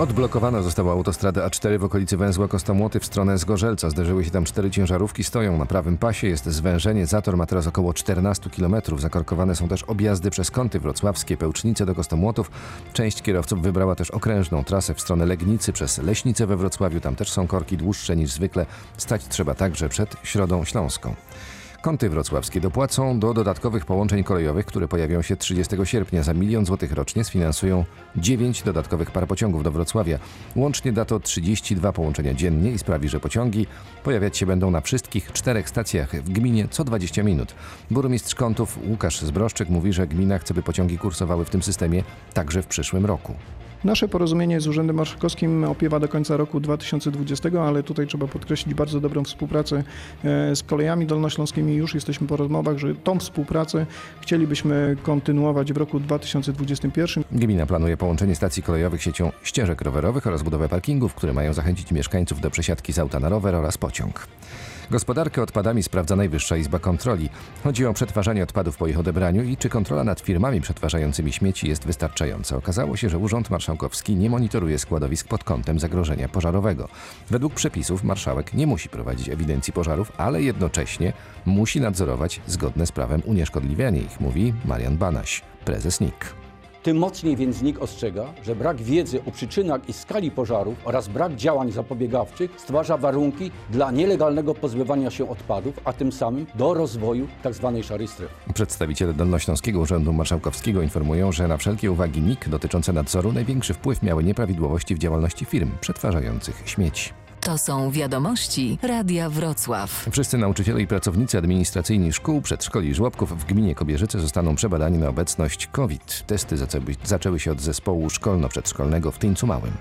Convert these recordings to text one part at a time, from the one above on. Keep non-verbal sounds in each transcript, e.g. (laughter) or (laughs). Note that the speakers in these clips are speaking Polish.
Odblokowana została autostrada A4 w okolicy węzła Kostomłoty w stronę Zgorzelca. Zderzyły się tam cztery ciężarówki, stoją na prawym pasie, jest zwężenie, zator ma teraz około 14 km. Zakorkowane są też objazdy przez kąty wrocławskie, Pełcznice do Kostomłotów. Część kierowców wybrała też okrężną trasę w stronę Legnicy przez Leśnicę we Wrocławiu. Tam też są korki dłuższe niż zwykle. Stać trzeba także przed Środą Śląską. Kąty wrocławskie dopłacą do dodatkowych połączeń kolejowych, które pojawią się 30 sierpnia. Za milion złotych rocznie sfinansują 9 dodatkowych par pociągów do Wrocławia. Łącznie da to 32 połączenia dziennie i sprawi, że pociągi pojawiać się będą na wszystkich czterech stacjach w gminie co 20 minut. Burmistrz Kątów Łukasz Zbroszczyk mówi, że gmina chce, by pociągi kursowały w tym systemie także w przyszłym roku. Nasze porozumienie z Urzędem Marszałkowskim opiewa do końca roku 2020, ale tutaj trzeba podkreślić bardzo dobrą współpracę e, z kolejami dolnośląskimi. Już jesteśmy po rozmowach, że tą współpracę chcielibyśmy kontynuować w roku 2021. Gmina planuje połączenie stacji kolejowych siecią ścieżek rowerowych oraz budowę parkingów, które mają zachęcić mieszkańców do przesiadki z auta na rower oraz pociąg. Gospodarkę odpadami sprawdza Najwyższa Izba Kontroli. Chodzi o przetwarzanie odpadów po ich odebraniu i czy kontrola nad firmami przetwarzającymi śmieci jest wystarczająca. Okazało się, że Urząd Marszałkowski nie monitoruje składowisk pod kątem zagrożenia pożarowego. Według przepisów marszałek nie musi prowadzić ewidencji pożarów, ale jednocześnie musi nadzorować zgodne z prawem unieszkodliwianie ich, mówi Marian Banaś, prezes NIK. Tym mocniej więc NIK ostrzega, że brak wiedzy o przyczynach i skali pożarów oraz brak działań zapobiegawczych stwarza warunki dla nielegalnego pozbywania się odpadów, a tym samym do rozwoju tzw. szarej strefy. Przedstawiciele Dolnośląskiego Urzędu Marszałkowskiego informują, że na wszelkie uwagi NIK dotyczące nadzoru największy wpływ miały nieprawidłowości w działalności firm przetwarzających śmieci. To są wiadomości Radia Wrocław. Wszyscy nauczyciele i pracownicy administracyjni szkół, przedszkoli i żłobków w gminie Kobierzyce zostaną przebadani na obecność COVID. Testy zaczęły, się od zespołu szkolno-przedszkolnego w Tyńcu Małym.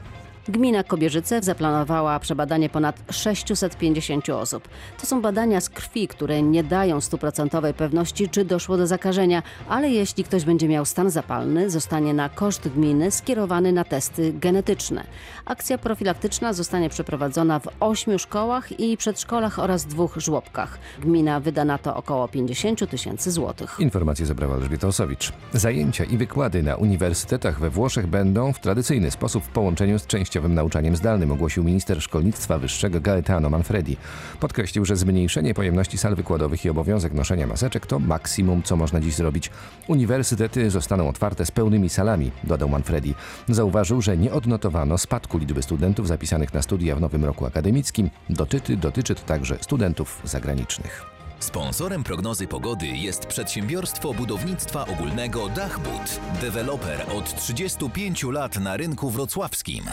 Gmina Kobierzyce zaplanowała przebadanie ponad 650 osób. To są badania z krwi, które nie dają stuprocentowej pewności, czy doszło do zakażenia, ale jeśli ktoś będzie miał stan zapalny, zostanie na koszt gminy skierowany na testy genetyczne. Akcja profilaktyczna zostanie przeprowadzona w ośmiu szkołach i przedszkolach oraz dwóch żłobkach. Gmina wyda na to około 50 tysięcy złotych. Informacje zebrała Elżbieta Osowicz. Zajęcia i wykłady na uniwersytetach we Włoszech będą w tradycyjny sposób w połączeniu z częściowym nauczaniem zdalnym, ogłosił minister szkolnictwa wyższego Gaetano Manfredi. Podkreślił, że zmniejszenie pojemności sal wykładowych i obowiązek noszenia maseczek to maksimum, co można dziś zrobić. Uniwersytety zostaną otwarte z pełnymi salami, dodał Manfredi. Zauważył, że nie odnotowano spadku liczby studentów zapisanych na studia w nowym roku akademickim. Dotyczy, dotyczy to także studentów zagranicznych. Sponsorem prognozy pogody jest przedsiębiorstwo budownictwa ogólnego Dachbud. Deweloper od 35 lat na rynku wrocławskim.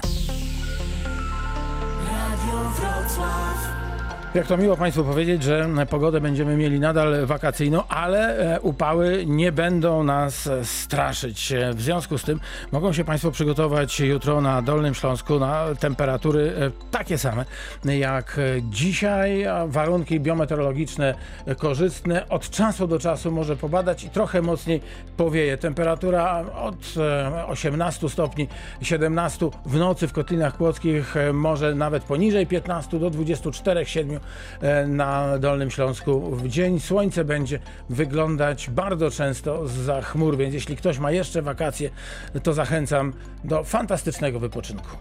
Jak to miło Państwu powiedzieć, że pogodę będziemy mieli nadal wakacyjną, ale e, upały nie będą nas e, straszyć. W związku z tym mogą się Państwo przygotować jutro na Dolnym Śląsku na temperatury e, takie same jak dzisiaj. Warunki biometeorologiczne korzystne. Od czasu do czasu może pobadać i trochę mocniej powieje. Temperatura od e, 18 stopni, 17 w nocy w Kotlinach Kłodzkich, może nawet poniżej 15 do 24-7 e, na Dolnym Śląsku w dzień. Słońce będzie wyglądać bardzo często za chmur, więc jeśli ktoś ma jeszcze wakacje, to zachęcam do fantastycznego wypoczynku.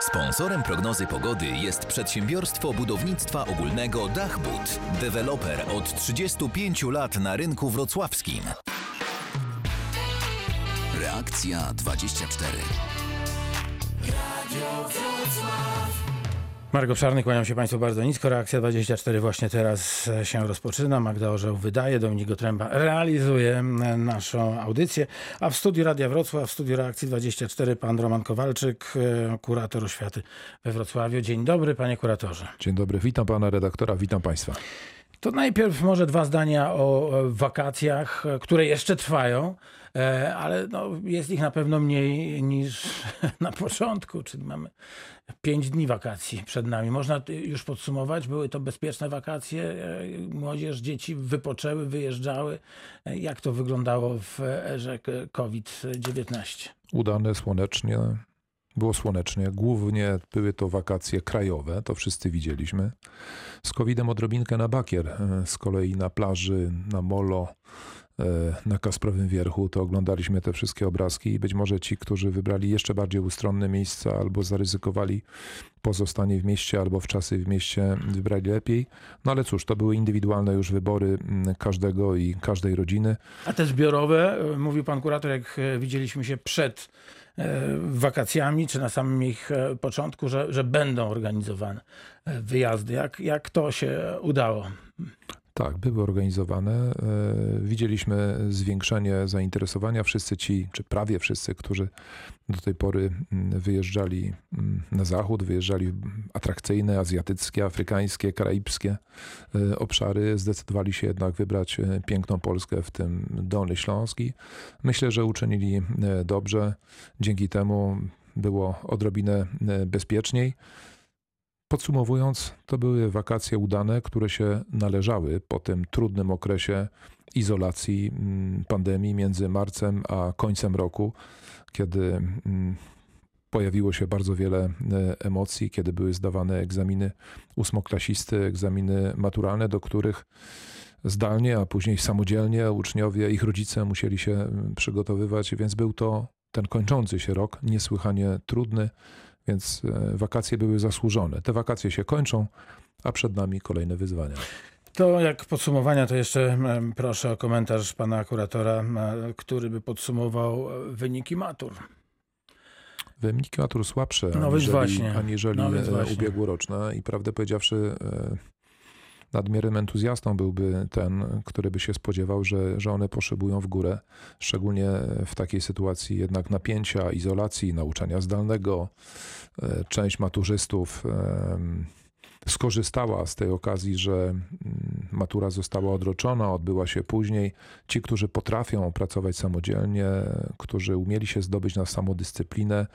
Sponsorem prognozy pogody jest przedsiębiorstwo budownictwa ogólnego Dachbud. Deweloper od 35 lat na rynku wrocławskim. Reakcja 24. Margo Czarny, kłaniam się Państwu bardzo nisko. Reakcja 24 właśnie teraz się rozpoczyna. Magda Orzeł wydaje, Dominik Gotręba realizuje naszą audycję. A w studiu Radia Wrocław, w studiu Reakcji 24 pan Roman Kowalczyk, e, kurator oświaty we Wrocławiu. Dzień dobry, panie kuratorze. Dzień dobry, witam pana redaktora, witam państwa. To najpierw może dwa zdania o e, wakacjach, e, które jeszcze trwają, ale no, jest ich na pewno mniej niż (laughs) na początku, czyli mamy pięć dni wakacji przed nami. Można y, już podsumować, były to bezpieczne wakacje, e, młodzież, dzieci wypoczęły, wyjeżdżały. E, Jak to wyglądało w erze k- COVID-19? Udane słonecznie, było słonecznie. Głównie były to wakacje krajowe, to wszyscy widzieliśmy. Z COVID-em odrobinkę na bakier, e, z kolei na plaży, na molo na Kasprowym Wierchu, to oglądaliśmy te wszystkie obrazki i być może ci, którzy wybrali jeszcze bardziej ustronne miejsca albo zaryzykowali pozostanie w mieście albo w czasy w mieście wybrali lepiej. No ale cóż, to były indywidualne już wybory mm, każdego i każdej rodziny. A te zbiorowe, e, mówił pan kurator, jak e, widzieliśmy się przed e, wakacjami, czy na samym ich początku, że, że będą organizowane wyjazdy. Jak, jak to się udało? Tak, były organizowane. E, widzieliśmy zwiększenie zainteresowania. Wszyscy ci, czy prawie wszyscy, którzy do tej pory mm, wyjeżdżali mm, na zachód, wyjeżdżali w atrakcyjne, azjatyckie, afrykańskie, karaibskie e, obszary, zdecydowali się jednak wybrać e, piękną Polskę, w tym Dolny Śląski. Myślę, że uczynili dobrze. Dzięki temu było odrobinę bezpieczniej. Podsumowując, to były wakacje udane, które się należały po tym trudnym okresie izolacji mm, pandemii między marcem a końcem roku, kiedy mm, pojawiło się bardzo wiele e, emocji, kiedy były zdawane egzaminy ósmoklasisty, egzaminy maturalne, do których zdalnie, a później samodzielnie uczniowie, ich rodzice musieli się mm, przygotowywać, więc był to ten kończący się rok niesłychanie trudny więc e, wakacje były zasłużone. Te wakacje się kończą, a przed nami kolejne wyzwania. To jak podsumowania, to jeszcze proszę o komentarz pana kuratora, który by podsumował e, wyniki matur. Wyniki matur słabsze no aniżeli, aniżeli no ubiegłoroczne i prawdę powiedziawszy nadmiernym entuzjastą byłby ten, który by się spodziewał, że, że one poszybują w górę, szczególnie w takiej sytuacji jednak napięcia, izolacji, nauczania zdalnego. E, część maturzystów skorzystała z tej okazji, że mm, matura została odroczona, odbyła się później. Ci, którzy potrafią pracować samodzielnie, którzy umieli się zdobyć na samodyscyplinę,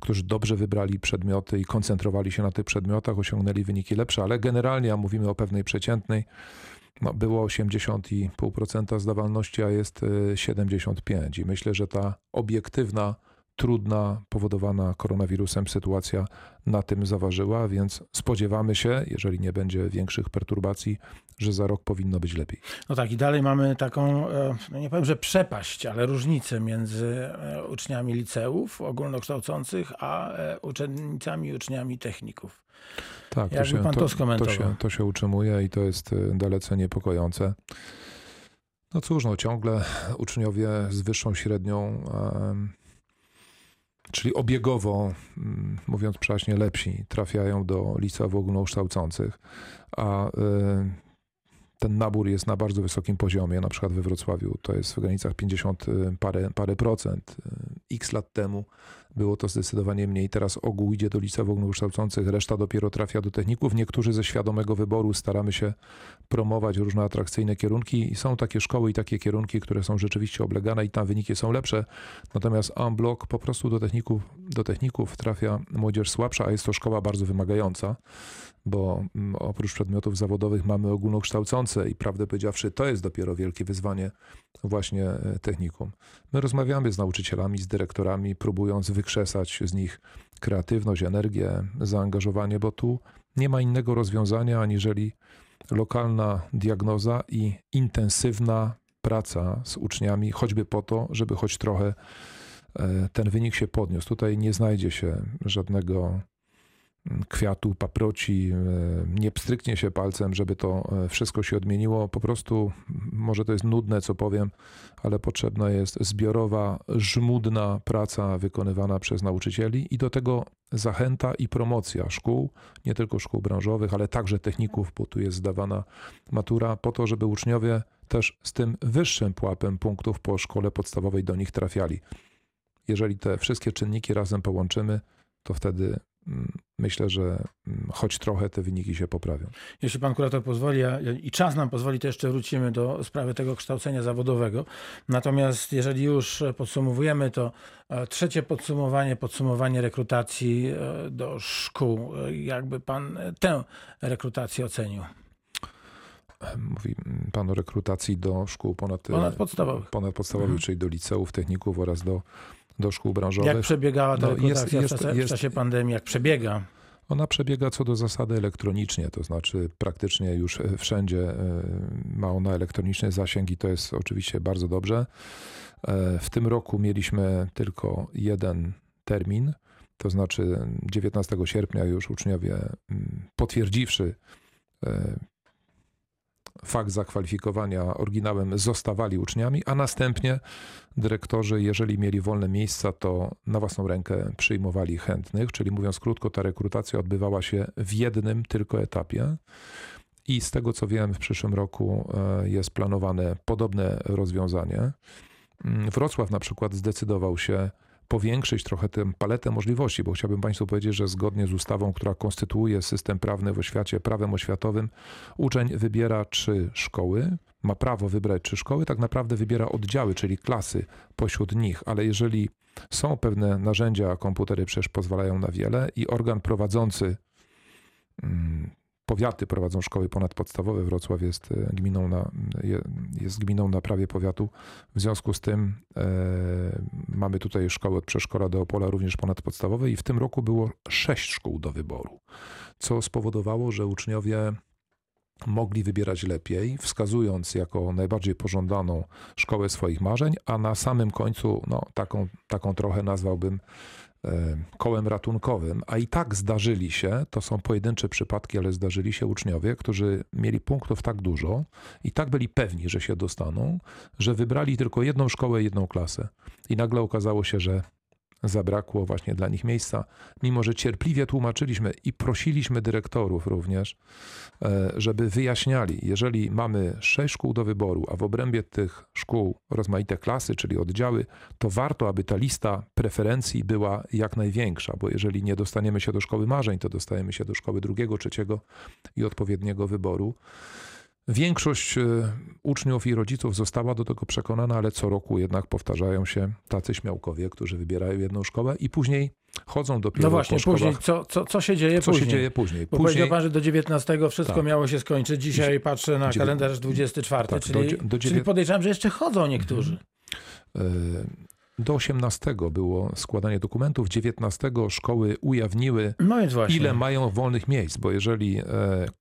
którzy dobrze wybrali przedmioty i koncentrowali się na tych przedmiotach, osiągnęli wyniki lepsze, ale generalnie, a mówimy o pewnej przeciętnej, no, było 80,5% zdawalności, a jest 75%. E, I myślę, że ta obiektywna trudna, powodowana koronawirusem sytuacja na tym zaważyła, więc spodziewamy się, jeżeli nie będzie większych perturbacji, że za rok powinno być lepiej. No tak, i dalej mamy taką, e, no nie powiem, że przepaść, ale różnicę między e, uczniami liceów ogólnokształcących, a e, uczennicami i uczniami techników. Tak, to się, pan to, to skomentował? To się, to się utrzymuje i to jest dalece niepokojące. No cóż, no ciągle uczniowie z wyższą średnią czyli obiegowo, mm, mówiąc przeważnie lepsi, trafiają do liceów ogólnokształcących, a y, ten nabór jest na bardzo wysokim poziomie, na przykład we Wrocławiu to jest w granicach 50 y, parę, parę procent. Y, x lat temu było to zdecydowanie mniej. Teraz ogół idzie do liceów ogólnokształcących, reszta dopiero trafia do techników. Niektórzy ze świadomego wyboru staramy się promować różne atrakcyjne kierunki i są takie szkoły i takie kierunki, które są rzeczywiście oblegane i tam wyniki są lepsze. Natomiast unblock po prostu do techników, do techników trafia młodzież słabsza, a jest to szkoła bardzo wymagająca bo mm, oprócz przedmiotów zawodowych mamy ogólnokształcące i prawdę powiedziawszy, to jest dopiero wielkie wyzwanie właśnie e, technikum. My rozmawiamy z nauczycielami, z dyrektorami, próbując wykrzesać z nich kreatywność, energię, zaangażowanie, bo tu nie ma innego rozwiązania aniżeli lokalna diagnoza i intensywna praca z uczniami, choćby po to, żeby choć trochę e, ten wynik się podniósł. Tutaj nie znajdzie się żadnego kwiatu, paproci, e, nie pstryknie się palcem, żeby to e, wszystko się odmieniło. Po prostu, może to jest nudne, co powiem, ale potrzebna jest zbiorowa, żmudna praca wykonywana przez nauczycieli i do tego zachęta i promocja szkół, nie tylko szkół branżowych, ale także techników, bo tu jest zdawana matura, po to, żeby uczniowie też z tym wyższym pułapem punktów po szkole podstawowej do nich trafiali. Jeżeli te wszystkie czynniki razem połączymy, to wtedy myślę, że mm, choć trochę te wyniki się poprawią. Jeśli pan kurator pozwoli i czas nam pozwoli, to jeszcze wrócimy do sprawy tego kształcenia zawodowego. Natomiast jeżeli już podsumowujemy, to e, trzecie podsumowanie, podsumowanie rekrutacji e, do szkół. E, jakby pan tę rekrutację ocenił? Mówi pan o rekrutacji do szkół ponad, ponadpodstawowych, ponadpodstawowych mhm. czyli do liceów, techników oraz do do szkół branżowych. Jak przebiegała ta no, rekrutacja jest, jest, w, czasie, jest, w czasie pandemii? Jak przebiega? Ona przebiega co do zasady elektronicznie, to znaczy praktycznie już e, wszędzie e, ma ona elektroniczny zasięg i to jest oczywiście bardzo dobrze. E, W tym roku mieliśmy tylko jeden termin, to znaczy 19 sierpnia już uczniowie mm, potwierdziwszy fakt zakwalifikowania oryginałem zostawali uczniami, a następnie dyrektorzy, jeżeli mieli wolne miejsca, to na własną rękę przyjmowali chętnych, czyli mówiąc krótko, ta rekrutacja odbywała się w jednym tylko etapie. I z tego co wiem, w przyszłym roku e, jest planowane podobne rozwiązanie. Mm, Wrocław na przykład zdecydował się powiększyć trochę tę paletę możliwości, bo chciałbym Państwu powiedzieć, że zgodnie z ustawą, która konstytuuje system prawny w oświacie, prawem oświatowym, uczeń wybiera trzy szkoły, ma prawo wybrać trzy szkoły, tak naprawdę wybiera oddziały, czyli klasy pośród nich, ale jeżeli są pewne narzędzia, komputery przecież pozwalają na wiele i organ prowadzący mm, powiaty prowadzą szkoły ponadpodstawowe. Wrocław jest e, gminą na, je- jest gminą na prawie powiatu. W związku z tym e, mamy tutaj szkoły od przedszkola do Opola, również ponadpodstawowe i w tym roku było sześć szkół do wyboru, co spowodowało, że uczniowie mogli wybierać lepiej, wskazując jako najbardziej pożądaną szkołę swoich marzeń, a na samym końcu no, taką, taką trochę nazwałbym kołem ratunkowym, a i tak zdarzyli się, to są pojedyncze przypadki, ale zdarzyli się uczniowie, którzy mieli punktów tak dużo i tak byli pewni, że się dostaną, że wybrali tylko jedną szkołę, jedną klasę. I nagle okazało się, że zabrakło właśnie dla nich miejsca, mimo że cierpliwie tłumaczyliśmy i prosiliśmy dyrektorów również, e, żeby wyjaśniali, jeżeli mamy sześć szkół do wyboru, a w obrębie tych szkół rozmaite klasy, czyli oddziały, to warto, aby ta lista preferencji była jak największa, bo jeżeli nie dostaniemy się do szkoły marzeń, to dostajemy się do szkoły drugiego, trzeciego i odpowiedniego wyboru. Większość e, uczniów i rodziców została do tego przekonana, ale co roku jednak powtarzają się tacy śmiałkowie, którzy wybierają jedną szkołę i później chodzą dopiero No właśnie, po później, co, co, co się dzieje Co później? się dzieje później? Bo Później pan, że do 19 wszystko Tak. miało się skończyć. Dzisiaj patrzę na kalendarz 24, Tak, czyli, do do czyli podejrzewam, że jeszcze chodzą niektórzy. e, do 18 było składanie dokumentów, 19 szkoły ujawniły No ile mają wolnych miejsc, bo jeżeli e,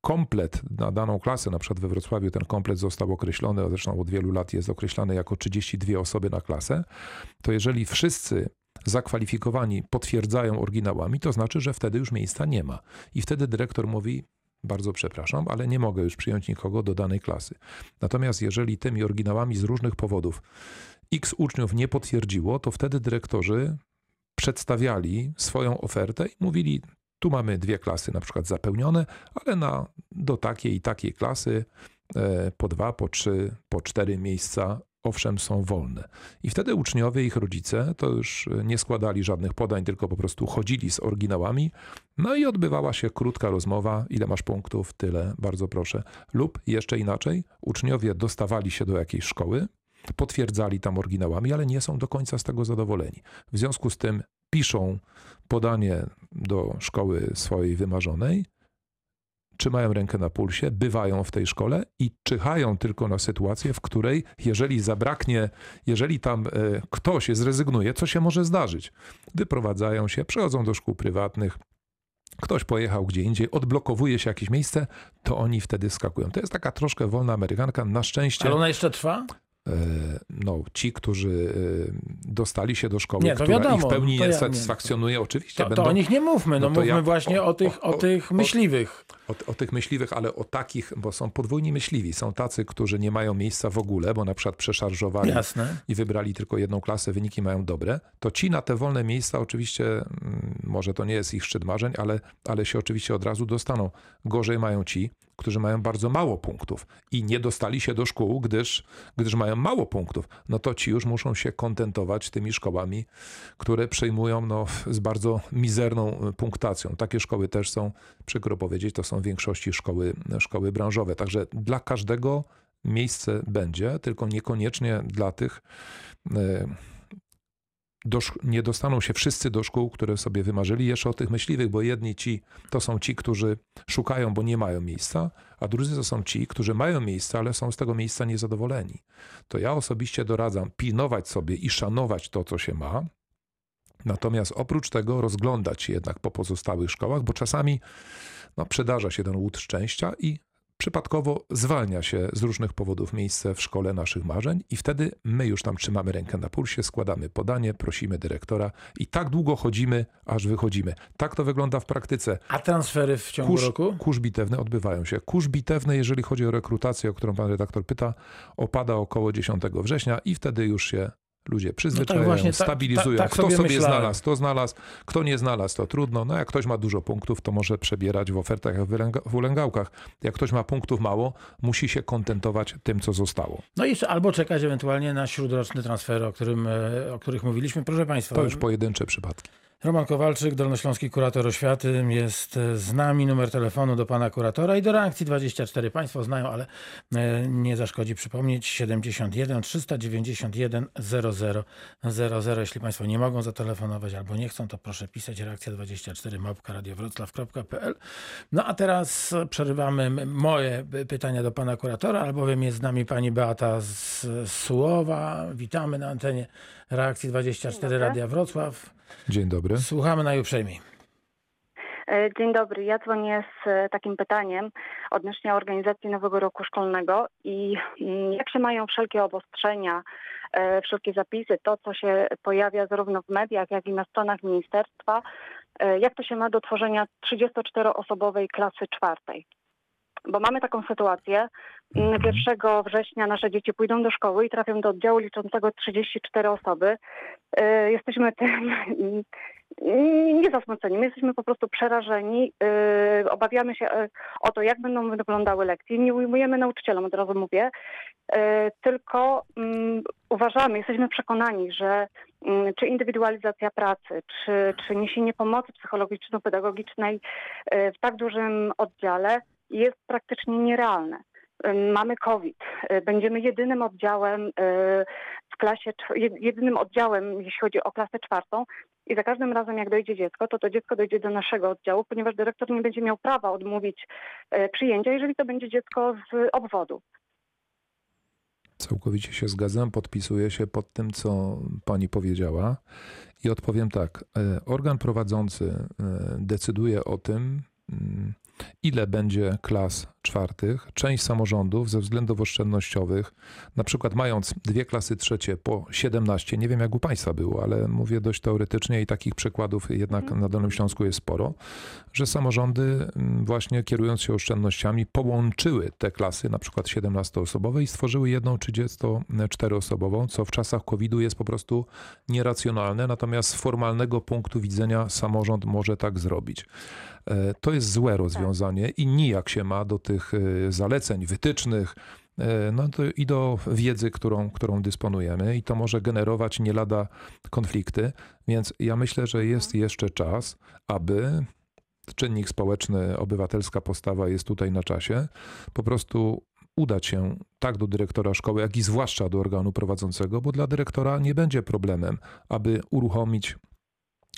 komplet na daną klasę, na przykład we Wrocławiu ten komplet został określony, a zresztą od wielu lat jest określany jako 32 osoby na klasę, to jeżeli wszyscy zakwalifikowani potwierdzają oryginałami, to znaczy, że wtedy już miejsca nie ma. I wtedy dyrektor mówi, bardzo przepraszam, ale nie mogę już przyjąć nikogo do danej klasy. Natomiast jeżeli tymi oryginałami z różnych powodów x uczniów nie potwierdziło, to wtedy dyrektorzy przedstawiali swoją ofertę i mówili, tu mamy dwie klasy na przykład zapełnione, ale na, do takiej i takiej klasy e, po dwa, po trzy, po cztery miejsca owszem są wolne. I wtedy uczniowie ich rodzice to już nie składali żadnych podań, tylko po prostu chodzili z oryginałami. No i odbywała się krótka rozmowa, ile masz punktów, tyle, bardzo proszę. Lub jeszcze inaczej, uczniowie dostawali się do jakiejś szkoły, potwierdzali tam oryginałami, ale nie są do końca z tego zadowoleni. W związku z tym piszą podanie do szkoły swojej wymarzonej, trzymają rękę na pulsie, bywają w tej szkole i czyhają tylko na sytuację, w której jeżeli zabraknie, jeżeli tam e, ktoś zrezygnuje, co się może zdarzyć, wyprowadzają się, przechodzą do szkół prywatnych, ktoś pojechał gdzie indziej, odblokowuje się jakieś miejsce, to oni wtedy skakują. To jest taka troszkę wolna amerykanka. Na szczęście Ale ona jeszcze trwa? E, no, ci, którzy e, dostali się do szkoły, Nie, która wiadomo, ich w pełni ja- nie nie. satysfakcjonuje, oczywiście To, będą to o nich nie mówmy, no, No mówmy ja- właśnie o, o- tych, o, o- tych myśliwych. o, o tych myśliwych, ale o takich, bo są podwójni myśliwi. Są tacy, którzy nie mają miejsca w ogóle, bo na przykład przeszarżowali Jasne. i wybrali tylko jedną klasę, wyniki mają dobre, to ci na te wolne miejsca oczywiście, mm, może to nie jest ich szczyt marzeń, ale, ale się oczywiście od razu dostaną. Gorzej mają ci, którzy mają bardzo mało punktów i nie dostali się do szkół, gdyż, gdyż mają mało punktów. No to ci już muszą się kontentować tymi szkołami, które przejmują no, z bardzo mizerną y, punktacją. Takie szkoły też są, przykro powiedzieć, to są w większości szkoły, szkoły branżowe. Także dla każdego miejsce będzie, tylko niekoniecznie dla tych. y, Do, nie dostaną się wszyscy do szkół, które sobie wymarzyli. Jeszcze o tych myśliwych, bo jedni ci to są ci, którzy szukają, bo nie mają miejsca, a drudzy to są ci, którzy mają miejsce, ale są z tego miejsca niezadowoleni. To ja osobiście doradzam pilnować sobie i szanować to, co się ma, Natomiast oprócz tego rozglądać się jednak po pozostałych szkołach, bo czasami no, przydarza się ten łód szczęścia i przypadkowo zwalnia się z różnych powodów miejsce w szkole naszych marzeń i wtedy my już tam trzymamy rękę na pulsie, składamy podanie, prosimy dyrektora i tak długo chodzimy, aż wychodzimy. Tak to wygląda w praktyce. A transfery w ciągu Kurz, roku? kurz bitewny odbywają się. Kurz bitewny, jeżeli chodzi o rekrutację, o którą pan redaktor pyta, opada około 10 września i wtedy już się ludzie przyzwyczajają, No tak właśnie, tak- stabilizują. tak- tak kto sobie sobie znalazł, to znalazł. Kto nie znalazł, to trudno. No jak ktoś ma dużo punktów, to może przebierać w ofertach w ulęgałkach. Jak ktoś ma punktów mało, musi się kontentować tym, co zostało. No i albo czekać ewentualnie na śródroczne transfery, o, którym, e, o których mówiliśmy. Proszę Państwa, To już pojedyncze przypadki. Roman Kowalczyk, Dolnośląski Kurator Oświaty jest z nami. Numer telefonu do pana kuratora i do reakcji 24. Państwo znają, ale e, nie zaszkodzi przypomnieć. 71 391 00 00. Jeśli państwo nie mogą zatelefonować albo nie chcą, to proszę pisać reakcja 24 małpka radiowroclaw.pl. No a teraz przerywamy moje pytania do pana kuratora, albowiem jest z nami pani Beata z Sułowa. Witamy na antenie reakcji 24 Radia Wrocław. Dzień dobry. Słuchamy najuprzejmiej. E, Dzień dobry. Ja dzwonię z e, takim pytaniem odnośnie organizacji nowego roku szkolnego i mm, jak się mają wszelkie obostrzenia, e, wszelkie zapisy, to co się pojawia zarówno w mediach, jak i na stronach ministerstwa, jak to się ma do tworzenia 34-osobowej klasy czwartej. Bo mamy taką sytuację, mm, 1 września nasze dzieci pójdą do szkoły i trafią do oddziału liczącego 34 osoby. E, Jesteśmy tym (laughs) nie zasmuceni, my jesteśmy po prostu przerażeni, yy, obawiamy się yy, o to, jak będą wyglądały lekcje. Nie ujmujemy nauczycielom, od razu mówię, tylko mm, uważamy, jesteśmy przekonani, że mm, czy indywidualizacja pracy, czy, czy niesienie pomocy psychologiczno-pedagogicznej w tak dużym oddziale jest praktycznie nierealne. Mamy COVID. Yy, Będziemy jedynym oddziałem yy, w klasie, jedynym oddziałem, jeśli chodzi o klasę czwartą, i za każdym razem, jak dojdzie dziecko, to to dziecko dojdzie do naszego oddziału, ponieważ dyrektor nie będzie miał prawa odmówić e, przyjęcia, jeżeli to będzie dziecko z obwodu. Całkowicie się zgadzam, podpisuję się pod tym, co pani powiedziała i odpowiem tak. E, Organ prowadzący e, decyduje o tym, mm, ile będzie klas czwartych. Część samorządów ze względów oszczędnościowych, na przykład mając dwie klasy trzecie po 17, nie wiem jak u państwa było, ale mówię dość teoretycznie i takich przykładów jednak na Dolnym Śląsku jest sporo, że samorządy mm, właśnie kierując się oszczędnościami połączyły te klasy, na przykład 17-osobowe i stworzyły jedną 34-osobową, co w czasach COVID-u jest po prostu nieracjonalne, natomiast z formalnego punktu widzenia samorząd może tak zrobić. E, To jest złe rozwiązanie i nijak się ma do tych e, zaleceń, wytycznych, e, no to i do wiedzy, którą, którą dysponujemy, i to może generować nie lada konflikty. Więc ja myślę, że jest jeszcze czas, aby czynnik społeczny, obywatelska postawa jest tutaj na czasie, po prostu udać się tak do dyrektora szkoły, jak i zwłaszcza do organu prowadzącego, bo dla dyrektora nie będzie problemem, aby uruchomić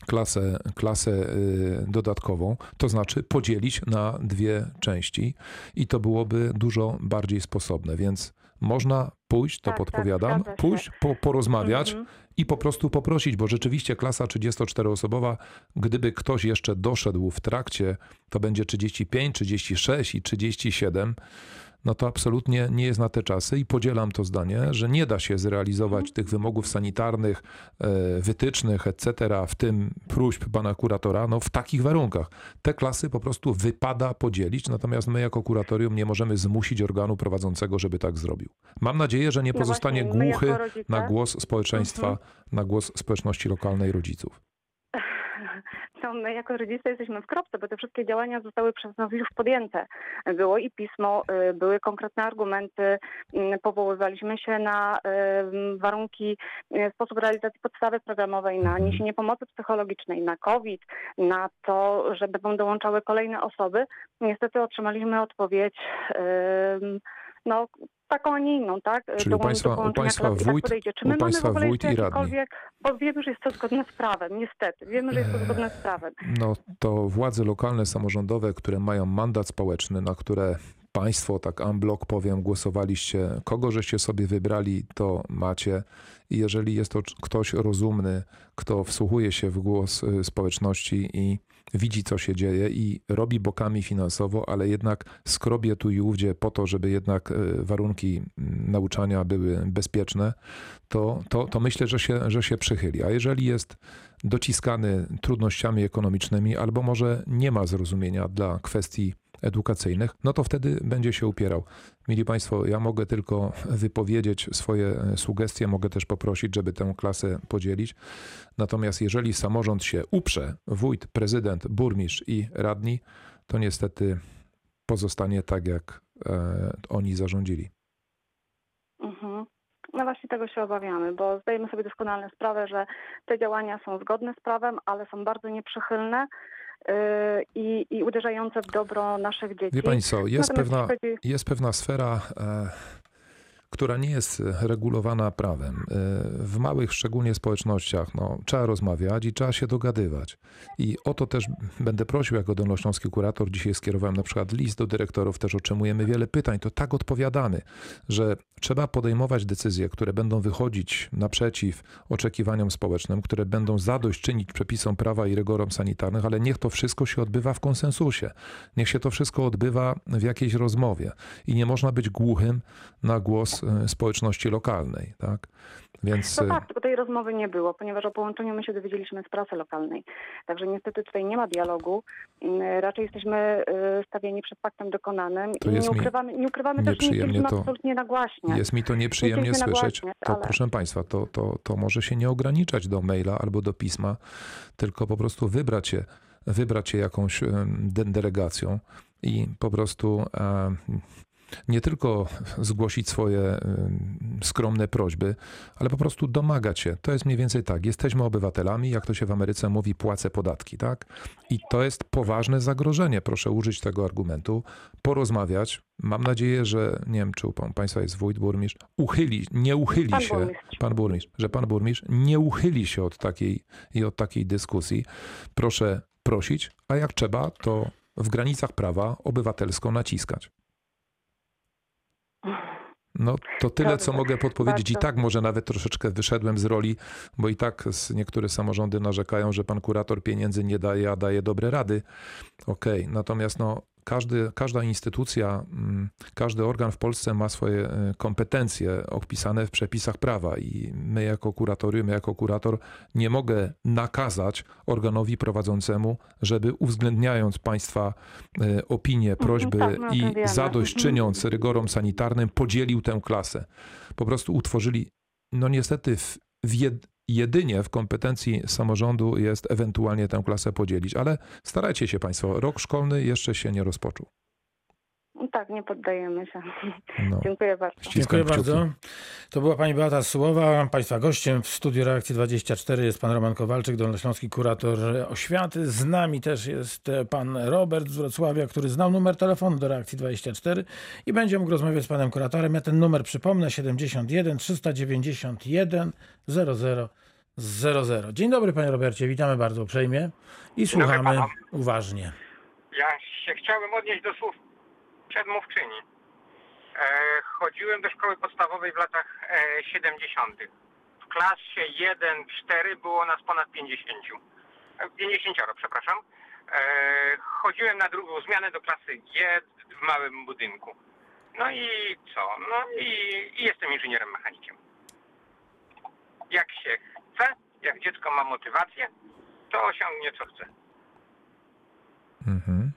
klasę, klasę y, dodatkową, to znaczy podzielić na dwie części i to byłoby dużo bardziej sposobne, więc można pójść, to Tak, tak, podpowiadam, się. pójść, po, porozmawiać Mhm. i po prostu poprosić, bo rzeczywiście klasa 34-osobowa, gdyby ktoś jeszcze doszedł w trakcie, to będzie 35, 36 i 37, no to absolutnie nie jest na te czasy i podzielam to zdanie, że nie da się zrealizować tych wymogów sanitarnych, e, wytycznych, etc., w tym próśb pana kuratora, no w takich warunkach. Te klasy po prostu wypada podzielić, natomiast my jako kuratorium nie możemy zmusić organu prowadzącego, żeby tak zrobił. Mam nadzieję, że nie No pozostanie właśnie, my jako głuchy na głos społeczeństwa, Mhm. na głos społeczności lokalnej rodziców. No, my jako rodzice jesteśmy w kropce, bo te wszystkie działania zostały przez nas już podjęte. Było i pismo, y, były konkretne argumenty, y, powoływaliśmy się na y, warunki, y, sposób realizacji podstawy programowej, na niesienie pomocy psychologicznej, na COVID, na to, że będą dołączały kolejne osoby. Niestety otrzymaliśmy odpowiedź no, taką, a nie inną, tak? Czyli u państwa- u państwa wójt- u mamy państwa w ogóle wójt i radni. bo wiemy, że jest to zgodne z prawem, niestety. Wiemy, że jest to zgodne z prawem. No to władze lokalne, samorządowe, które mają mandat społeczny, na które Państwo, tak unblock powiem, głosowaliście, kogo żeście sobie wybrali, to macie. I jeżeli jest to ktoś rozumny, kto wsłuchuje się w głos y, społeczności i widzi, co się dzieje i robi bokami finansowo, ale jednak skrobie tu i ówdzie po to, żeby jednak y, warunki nauczania były bezpieczne, to, to, to myślę, że się, że się przychyli. A jeżeli jest dociskany trudnościami ekonomicznymi, albo może nie ma zrozumienia dla kwestii edukacyjnych, no to wtedy będzie się upierał. Mili Państwo, ja mogę tylko wypowiedzieć swoje e, sugestie, mogę też poprosić, żeby tę klasę podzielić. Natomiast jeżeli samorząd się uprze, wójt, prezydent, burmistrz i radni, to niestety pozostanie tak, jak e, oni zarządzili. Mhm. No właśnie tego się obawiamy, bo zdajemy sobie doskonale sprawę, że te działania są zgodne z prawem, ale są bardzo nieprzychylne i, i uderzające w dobro naszych dzieci. Wie Pani co, jest Natomiast pewna, chodzi- jest pewna sfera, e, która nie jest regulowana prawem. E, w małych, szczególnie społecznościach, no, trzeba rozmawiać i trzeba się dogadywać. I o to też będę prosił jako dolnośląski kurator. Dzisiaj skierowałem na przykład list do dyrektorów, też otrzymujemy wiele pytań. To tak odpowiadamy, że trzeba podejmować decyzje, które będą wychodzić naprzeciw oczekiwaniom społecznym, które będą zadośćczynić przepisom prawa i rygorom sanitarnych, ale niech to wszystko się odbywa w konsensusie. Niech się to wszystko odbywa w jakiejś rozmowie. I nie można być głuchym na głos e, społeczności lokalnej. Tak? Więc No e, tak, tylko tej rozmowy nie było, ponieważ o połączeniu my się dowiedzieliśmy z prasy lokalnej. Także niestety tutaj nie ma dialogu. Mm, Raczej jesteśmy y, stawieni przed faktem dokonanym To i nie ukrywamy, nie ukrywamy też, nie chcieliśmy to- absolutnie nagłaśniać. Jest mi to nieprzyjemnie chcieliśmy słyszeć. To ale- proszę Państwa, to, to, to może się nie ograniczać do maila albo do pisma, tylko po prostu wybrać się, wybrać się jakąś delegacją i po prostu nie tylko zgłosić swoje skromne prośby, ale po prostu domagać się. To jest mniej więcej tak. Jesteśmy obywatelami, jak to się w Ameryce mówi, płacę podatki, tak? I to jest poważne zagrożenie. Proszę użyć tego argumentu, porozmawiać. Mam nadzieję, że nie wiem, czy u państwa jest wójt, burmistrz, uchyli, nie uchyli Pan się, burmistrz. pan burmistrz, że pan burmistrz nie uchyli się od takiej i od takiej dyskusji. Proszę prosić, a jak trzeba, to w granicach prawa obywatelsko naciskać. No to tyle, Dobrze, co mogę podpowiedzieć. I tak może nawet troszeczkę wyszedłem z roli, bo i tak niektóre samorządy narzekają, że pan kurator pieniędzy nie daje, a daje dobre rady. Okej, natomiast no, każdy, każda instytucja, mm, każdy organ w Polsce ma swoje e, kompetencje opisane w przepisach prawa i my jako kuratorium, ja jako kurator nie mogę nakazać organowi prowadzącemu, żeby uwzględniając państwa e, opinie, prośby tak, i wiemy. zadośćczyniąc rygorom sanitarnym podzielił tę klasę. Po prostu utworzyli, no niestety w, w jed, jedynie w kompetencji samorządu jest ewentualnie tę klasę podzielić, ale starajcie się Państwo, rok szkolny jeszcze się nie rozpoczął. Tak, nie poddajemy się. (laughs) No. Dziękuję bardzo. Ściskam Dziękuję kciuki. bardzo. To była pani Beata Słowa. Państwa gościem w studiu Reakcji 24 jest pan Roman Kowalczyk, dolnośląski kurator oświaty. Z nami też jest e, pan Robert z Wrocławia, który znał numer telefonu do Reakcji 24 i będzie mógł rozmawiać z panem kuratorem. Ja ten numer przypomnę 71 391 00 00. Dzień dobry panie Robercie, witamy bardzo uprzejmie i słuchamy uważnie. Ja się chciałem odnieść do słów przedmówczyni. E, chodziłem do szkoły podstawowej w latach e, 70. W klasie 1-4 było nas ponad 50. E, 50, przepraszam. E, chodziłem na drugą zmianę do klasy G w małym budynku. No i co? No i, i jestem inżynierem mechanikiem. Jak się chce, jak dziecko ma motywację, to osiągnie co chce. Mhm.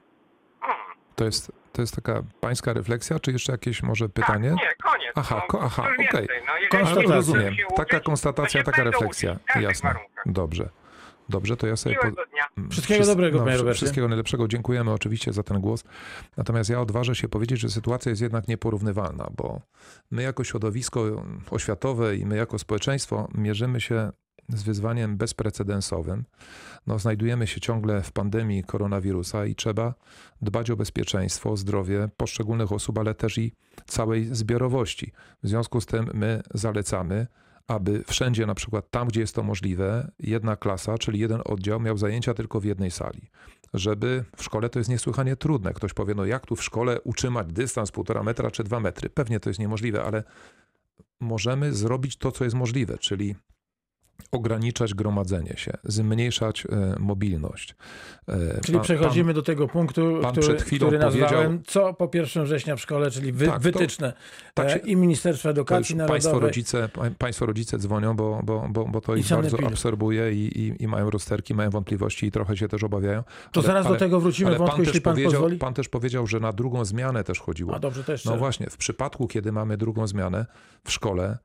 Hmm. To, jest, to jest taka pańska refleksja, czy jeszcze jakieś może pytanie? Tak, nie, koniec. Aha, no, ko- aha, okej. więcej, No, nie Rozumiem. Taka konstatacja, taka refleksja. Jasne. Dobrze. Dobrze, to ja sobie... Po... Dnia. Wszystkiego dobrego, panie Robercie. Wszystkiego najlepszego. Dziękujemy oczywiście za ten głos. Natomiast ja odważę się powiedzieć, że sytuacja jest jednak nieporównywalna, bo my jako środowisko oświatowe i my jako społeczeństwo mierzymy się z wyzwaniem bezprecedensowym. No, znajdujemy się ciągle w pandemii koronawirusa i trzeba dbać o bezpieczeństwo, zdrowie poszczególnych osób, ale też i całej zbiorowości. W związku z tym my zalecamy, aby wszędzie, na przykład tam, gdzie jest to możliwe, jedna klasa, czyli jeden oddział miał zajęcia tylko w jednej sali. Żeby w szkole to jest niesłychanie trudne. Ktoś powie, no jak tu w szkole utrzymać dystans półtora metra czy dwa metry? Pewnie to jest niemożliwe, ale możemy zrobić to, co jest możliwe, czyli ograniczać gromadzenie się, zmniejszać e, mobilność. E, Czyli pan- przechodzimy do tego punktu, pan który, przed chwilą który nazwałem powiedział- co po 1 września w szkole, czyli wy, Tak, to- wytyczne tak e, się- i Ministerstwa To Edukacji państwo Narodowej. rodzice, pa- państwo rodzice dzwonią, bo, bo, bo, bo to ich bardzo absorbuje i, i, i mają rozterki, mają wątpliwości i trochę się też obawiają. To Ale- zaraz do ale- tego wrócimy, ale wątku, pan jeśli też pan pozwoli. Pan też powiedział, że na drugą zmianę też chodziło. A dobrze, to jeszcze. No właśnie, w przypadku, kiedy mamy drugą zmianę w szkole,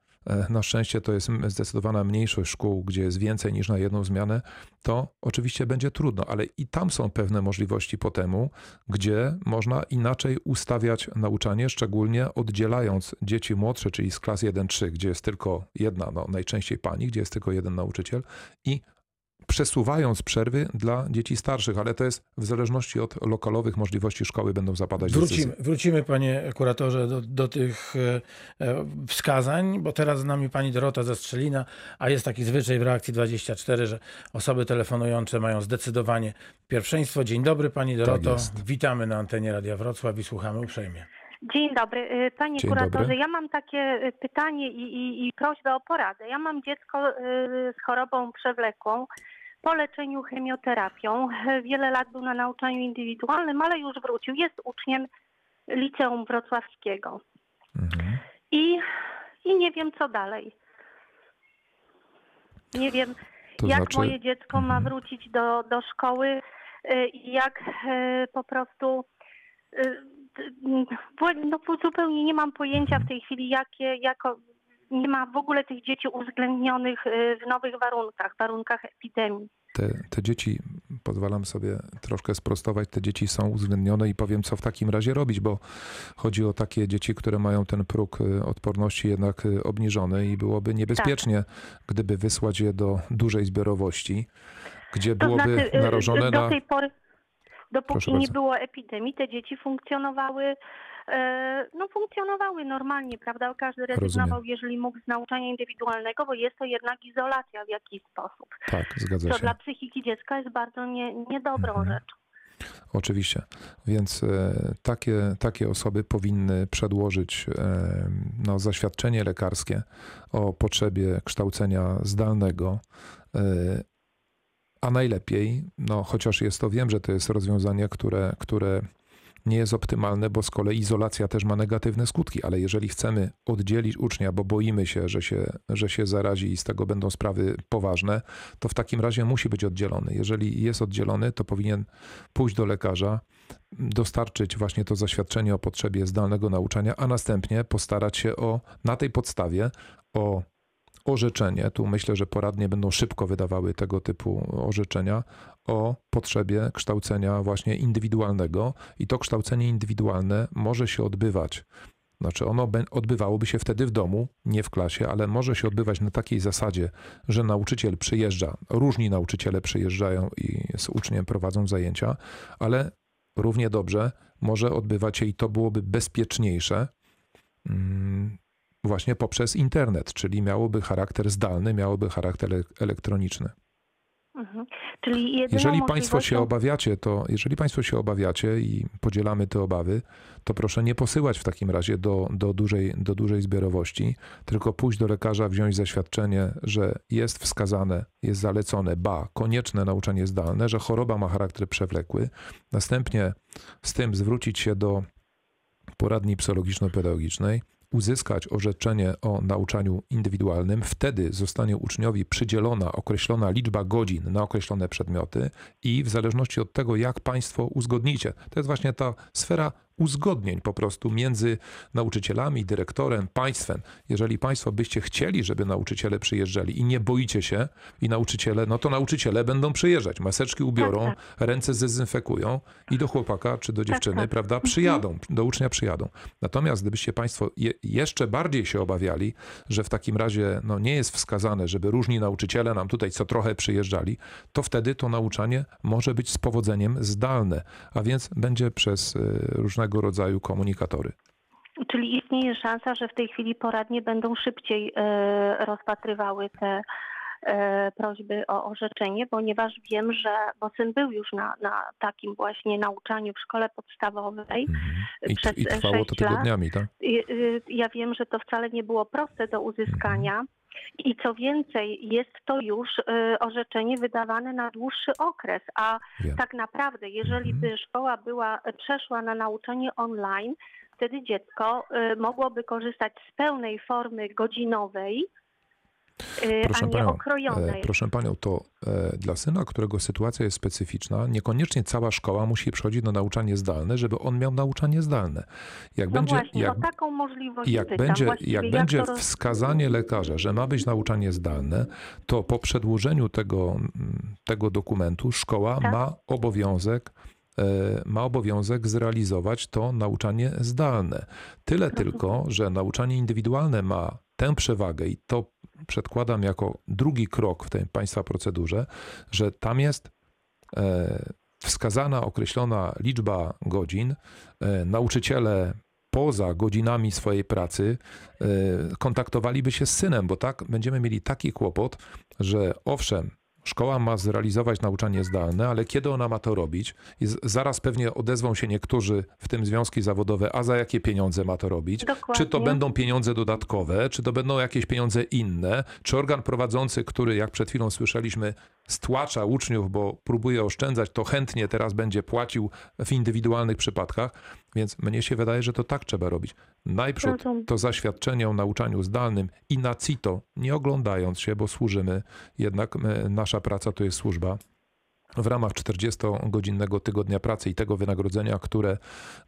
na szczęście to jest zdecydowana mniejszość szkół, gdzie jest więcej niż na jedną zmianę, to oczywiście będzie trudno, ale i tam są pewne możliwości po temu, gdzie można inaczej ustawiać nauczanie, szczególnie oddzielając dzieci młodsze, czyli z klas 1-3, gdzie jest tylko jedna, no najczęściej pani, gdzie jest tylko jeden nauczyciel i przesuwając przerwy dla dzieci starszych, ale to jest w zależności od lokalowych możliwości szkoły będą zapadać Wrócimy, decyzje. wrócimy, panie kuratorze, do, do tych e, e, wskazań, bo teraz z nami pani Dorota Zastrzelina, a jest taki zwyczaj w reakcji 24, że osoby telefonujące mają zdecydowanie pierwszeństwo. Dzień dobry, pani Doroto. jest. Witamy na antenie Radia Wrocław i słuchamy uprzejmie. Dzień dobry. Y, Panie Dzień kuratorze, dobry. ja mam takie y, pytanie i, i, i prośbę o poradę. Ja mam dziecko y, z chorobą przewlekłą po leczeniu chemioterapią. (laughs) Wiele lat był na nauczaniu indywidualnym, ale już wrócił. Jest uczniem liceum wrocławskiego. Mhm. I, i nie wiem, co dalej. Nie wiem, To jak znaczy- moje dziecko ma Mhm. wrócić do, do szkoły i jak po prostu no, bo zupełnie nie mam pojęcia w tej chwili, jakie, jako, nie ma w ogóle tych dzieci uwzględnionych y, w nowych warunkach, warunkach epidemii. Te, te dzieci, pozwalam sobie troszkę sprostować, te dzieci są uwzględnione i powiem, co w takim razie robić, bo chodzi o takie dzieci, które mają ten próg y, odporności jednak y, obniżony i byłoby niebezpiecznie, gdyby wysłać je do dużej zbiorowości, gdzie To byłoby znaczy, narażone na... pory, dopóki nie było epidemii, te dzieci funkcjonowały, e, no funkcjonowały normalnie, prawda? Każdy rezygnował, Rozumiem. jeżeli mógł z nauczania indywidualnego, bo jest to jednak izolacja w jakiś sposób. Tak, zgadza się. dla psychiki dziecka jest bardzo nie, niedobrą Mhm. rzeczą. Oczywiście. Więc e, takie, takie osoby powinny przedłożyć e, no, zaświadczenie lekarskie o potrzebie kształcenia zdalnego. A najlepiej, no chociaż jest to, wiem, że to jest rozwiązanie, które, które nie jest optymalne, bo z kolei izolacja też ma negatywne skutki, ale jeżeli chcemy oddzielić ucznia, bo boimy się, że się, że się zarazi i z tego będą sprawy poważne, to w takim razie musi być oddzielony. Jeżeli jest oddzielony, to powinien pójść do lekarza, dostarczyć właśnie to zaświadczenie o potrzebie zdalnego nauczania, a następnie postarać się o, na tej podstawie, o orzeczenie, tu myślę, że poradnie będą szybko wydawały tego typu orzeczenia, o potrzebie kształcenia właśnie indywidualnego i to kształcenie indywidualne może się odbywać. Znaczy ono odbywałoby się wtedy w domu, nie w klasie, ale może się odbywać na takiej zasadzie, że nauczyciel przyjeżdża, różni nauczyciele przyjeżdżają i z uczniem prowadzą zajęcia, ale równie dobrze może odbywać się i to byłoby bezpieczniejsze mm, właśnie poprzez internet, czyli miałoby charakter zdalny, miałoby charakter ele- elektroniczny. Mhm. Jeżeli Państwo się obawiacie, to jeżeli Państwo się obawiacie i podzielamy te obawy, to proszę nie posyłać w takim razie do, do, dużej, do dużej zbiorowości, tylko pójść do lekarza, wziąć zaświadczenie, że jest wskazane, jest zalecone, ba, konieczne nauczanie zdalne, że choroba ma charakter przewlekły. Następnie z tym zwrócić się do poradni psychologiczno-pedagogicznej, uzyskać orzeczenie o nauczaniu indywidualnym, wtedy zostanie uczniowi przydzielona określona liczba godzin na określone przedmioty i w zależności od tego, jak Państwo uzgodnicie, to jest właśnie ta sfera uzgodnień po prostu między nauczycielami, dyrektorem, państwem. Jeżeli Państwo byście chcieli, żeby nauczyciele przyjeżdżali i nie boicie się i nauczyciele, no to nauczyciele będą przyjeżdżać, maseczki ubiorą, Tak, ręce zdezynfekują i do chłopaka czy do dziewczyny, tak. prawda, przyjadą, do ucznia przyjadą. Natomiast gdybyście Państwo je, jeszcze bardziej się obawiali, że w takim razie no, nie jest wskazane, żeby różni nauczyciele nam tutaj co trochę przyjeżdżali, to wtedy to nauczanie może być z powodzeniem zdalne, a więc będzie przez y, różnego rodzaju komunikatory. Czyli istnieje szansa, że w tej chwili poradnie będą szybciej e, rozpatrywały te e, prośby o orzeczenie, ponieważ wiem, że bo syn był już na, na takim właśnie nauczaniu w szkole podstawowej I, przez I trwało to tygodniami, tak? Y, Ja wiem, że to wcale nie było proste do uzyskania. I co więcej, jest to już y, orzeczenie wydawane na dłuższy okres, a Wiem. tak naprawdę, jeżeli by szkoła była, przeszła na nauczanie online, wtedy dziecko y, mogłoby korzystać z pełnej formy godzinowej, y, Proszę nie panią, e, proszę panią, to e, dla syna, którego sytuacja jest specyficzna, niekoniecznie cała szkoła musi przechodzić na nauczanie zdalne, żeby on miał nauczanie zdalne. Jak no będzie, właśnie, jak, o taką możliwość jak pytam. będzie, Właściwie jak będzie to wskazanie lekarza, że ma być nauczanie zdalne, to po przedłożeniu tego, mm, tego dokumentu szkoła Tak. ma obowiązek e, ma obowiązek zrealizować to nauczanie zdalne. Tyle tylko, że nauczanie indywidualne ma tę przewagę i to przedkładam jako drugi krok w tej państwa procedurze, że tam jest e, wskazana, określona liczba godzin. E, Nauczyciele poza godzinami swojej pracy e, kontaktowaliby się z synem, bo tak będziemy mieli taki kłopot, że owszem, szkoła ma zrealizować nauczanie zdalne, ale kiedy ona ma to robić? I zaraz pewnie odezwą się niektórzy, w tym związki zawodowe, a za jakie pieniądze ma to robić? Dokładnie. Czy to będą pieniądze dodatkowe, czy to będą jakieś pieniądze inne? Czy organ prowadzący, który, jak przed chwilą słyszeliśmy, stłacza uczniów, bo próbuje oszczędzać, to chętnie teraz będzie płacił w indywidualnych przypadkach. Więc mnie się wydaje, że to tak trzeba robić. Najprzód Rozumiem. to zaświadczenie o nauczaniu zdalnym i na CITO, nie oglądając się, bo służymy, jednak e, nasza praca to jest służba. W ramach 40-godzinnego tygodnia pracy i tego wynagrodzenia, które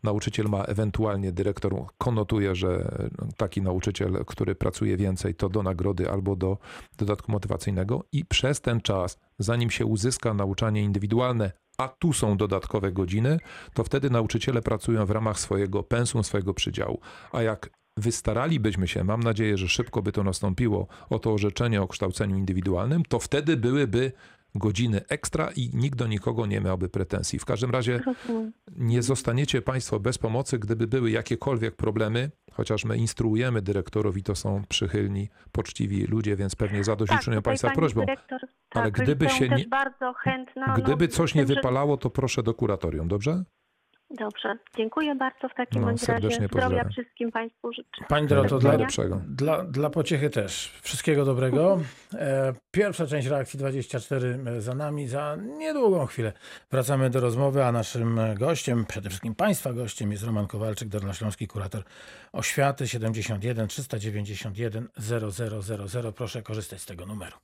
nauczyciel ma, ewentualnie dyrektor konotuje, że taki nauczyciel, który pracuje więcej, to do nagrody albo do dodatku motywacyjnego, i przez ten czas, zanim się uzyska nauczanie indywidualne, a tu są dodatkowe godziny, to wtedy nauczyciele pracują w ramach swojego pensum, swojego przydziału. A jak wystaralibyśmy się, mam nadzieję, że szybko by to nastąpiło, o to orzeczenie o kształceniu indywidualnym, to wtedy byłyby godziny ekstra i nikt do nikogo nie miałby pretensji. W każdym razie nie zostaniecie Państwo bez pomocy, gdyby były jakiekolwiek problemy, chociaż my instruujemy dyrektorów i to są przychylni, poczciwi ludzie, więc pewnie zadośćuczynią tutaj Państwa prośbą. Dyrektor, Ale tak, gdyby się nie- bardzo chętna. Gdyby no, coś nie wypalało, to proszę do kuratorium, dobrze? Dobrze, dziękuję bardzo w takim No, razie. serdecznie Zdrowia pozdrawiam. wszystkim Państwu życzę. Pani Doroto, dla, dla, dla pociechy też. Wszystkiego dobrego. E, pierwsza część reakcji 24 za nami. Za niedługą chwilę wracamy do rozmowy, a naszym gościem, przede wszystkim Państwa gościem jest Roman Kowalczyk, Dolnośląski kurator oświaty 71 391 0000. Proszę korzystać z tego numeru.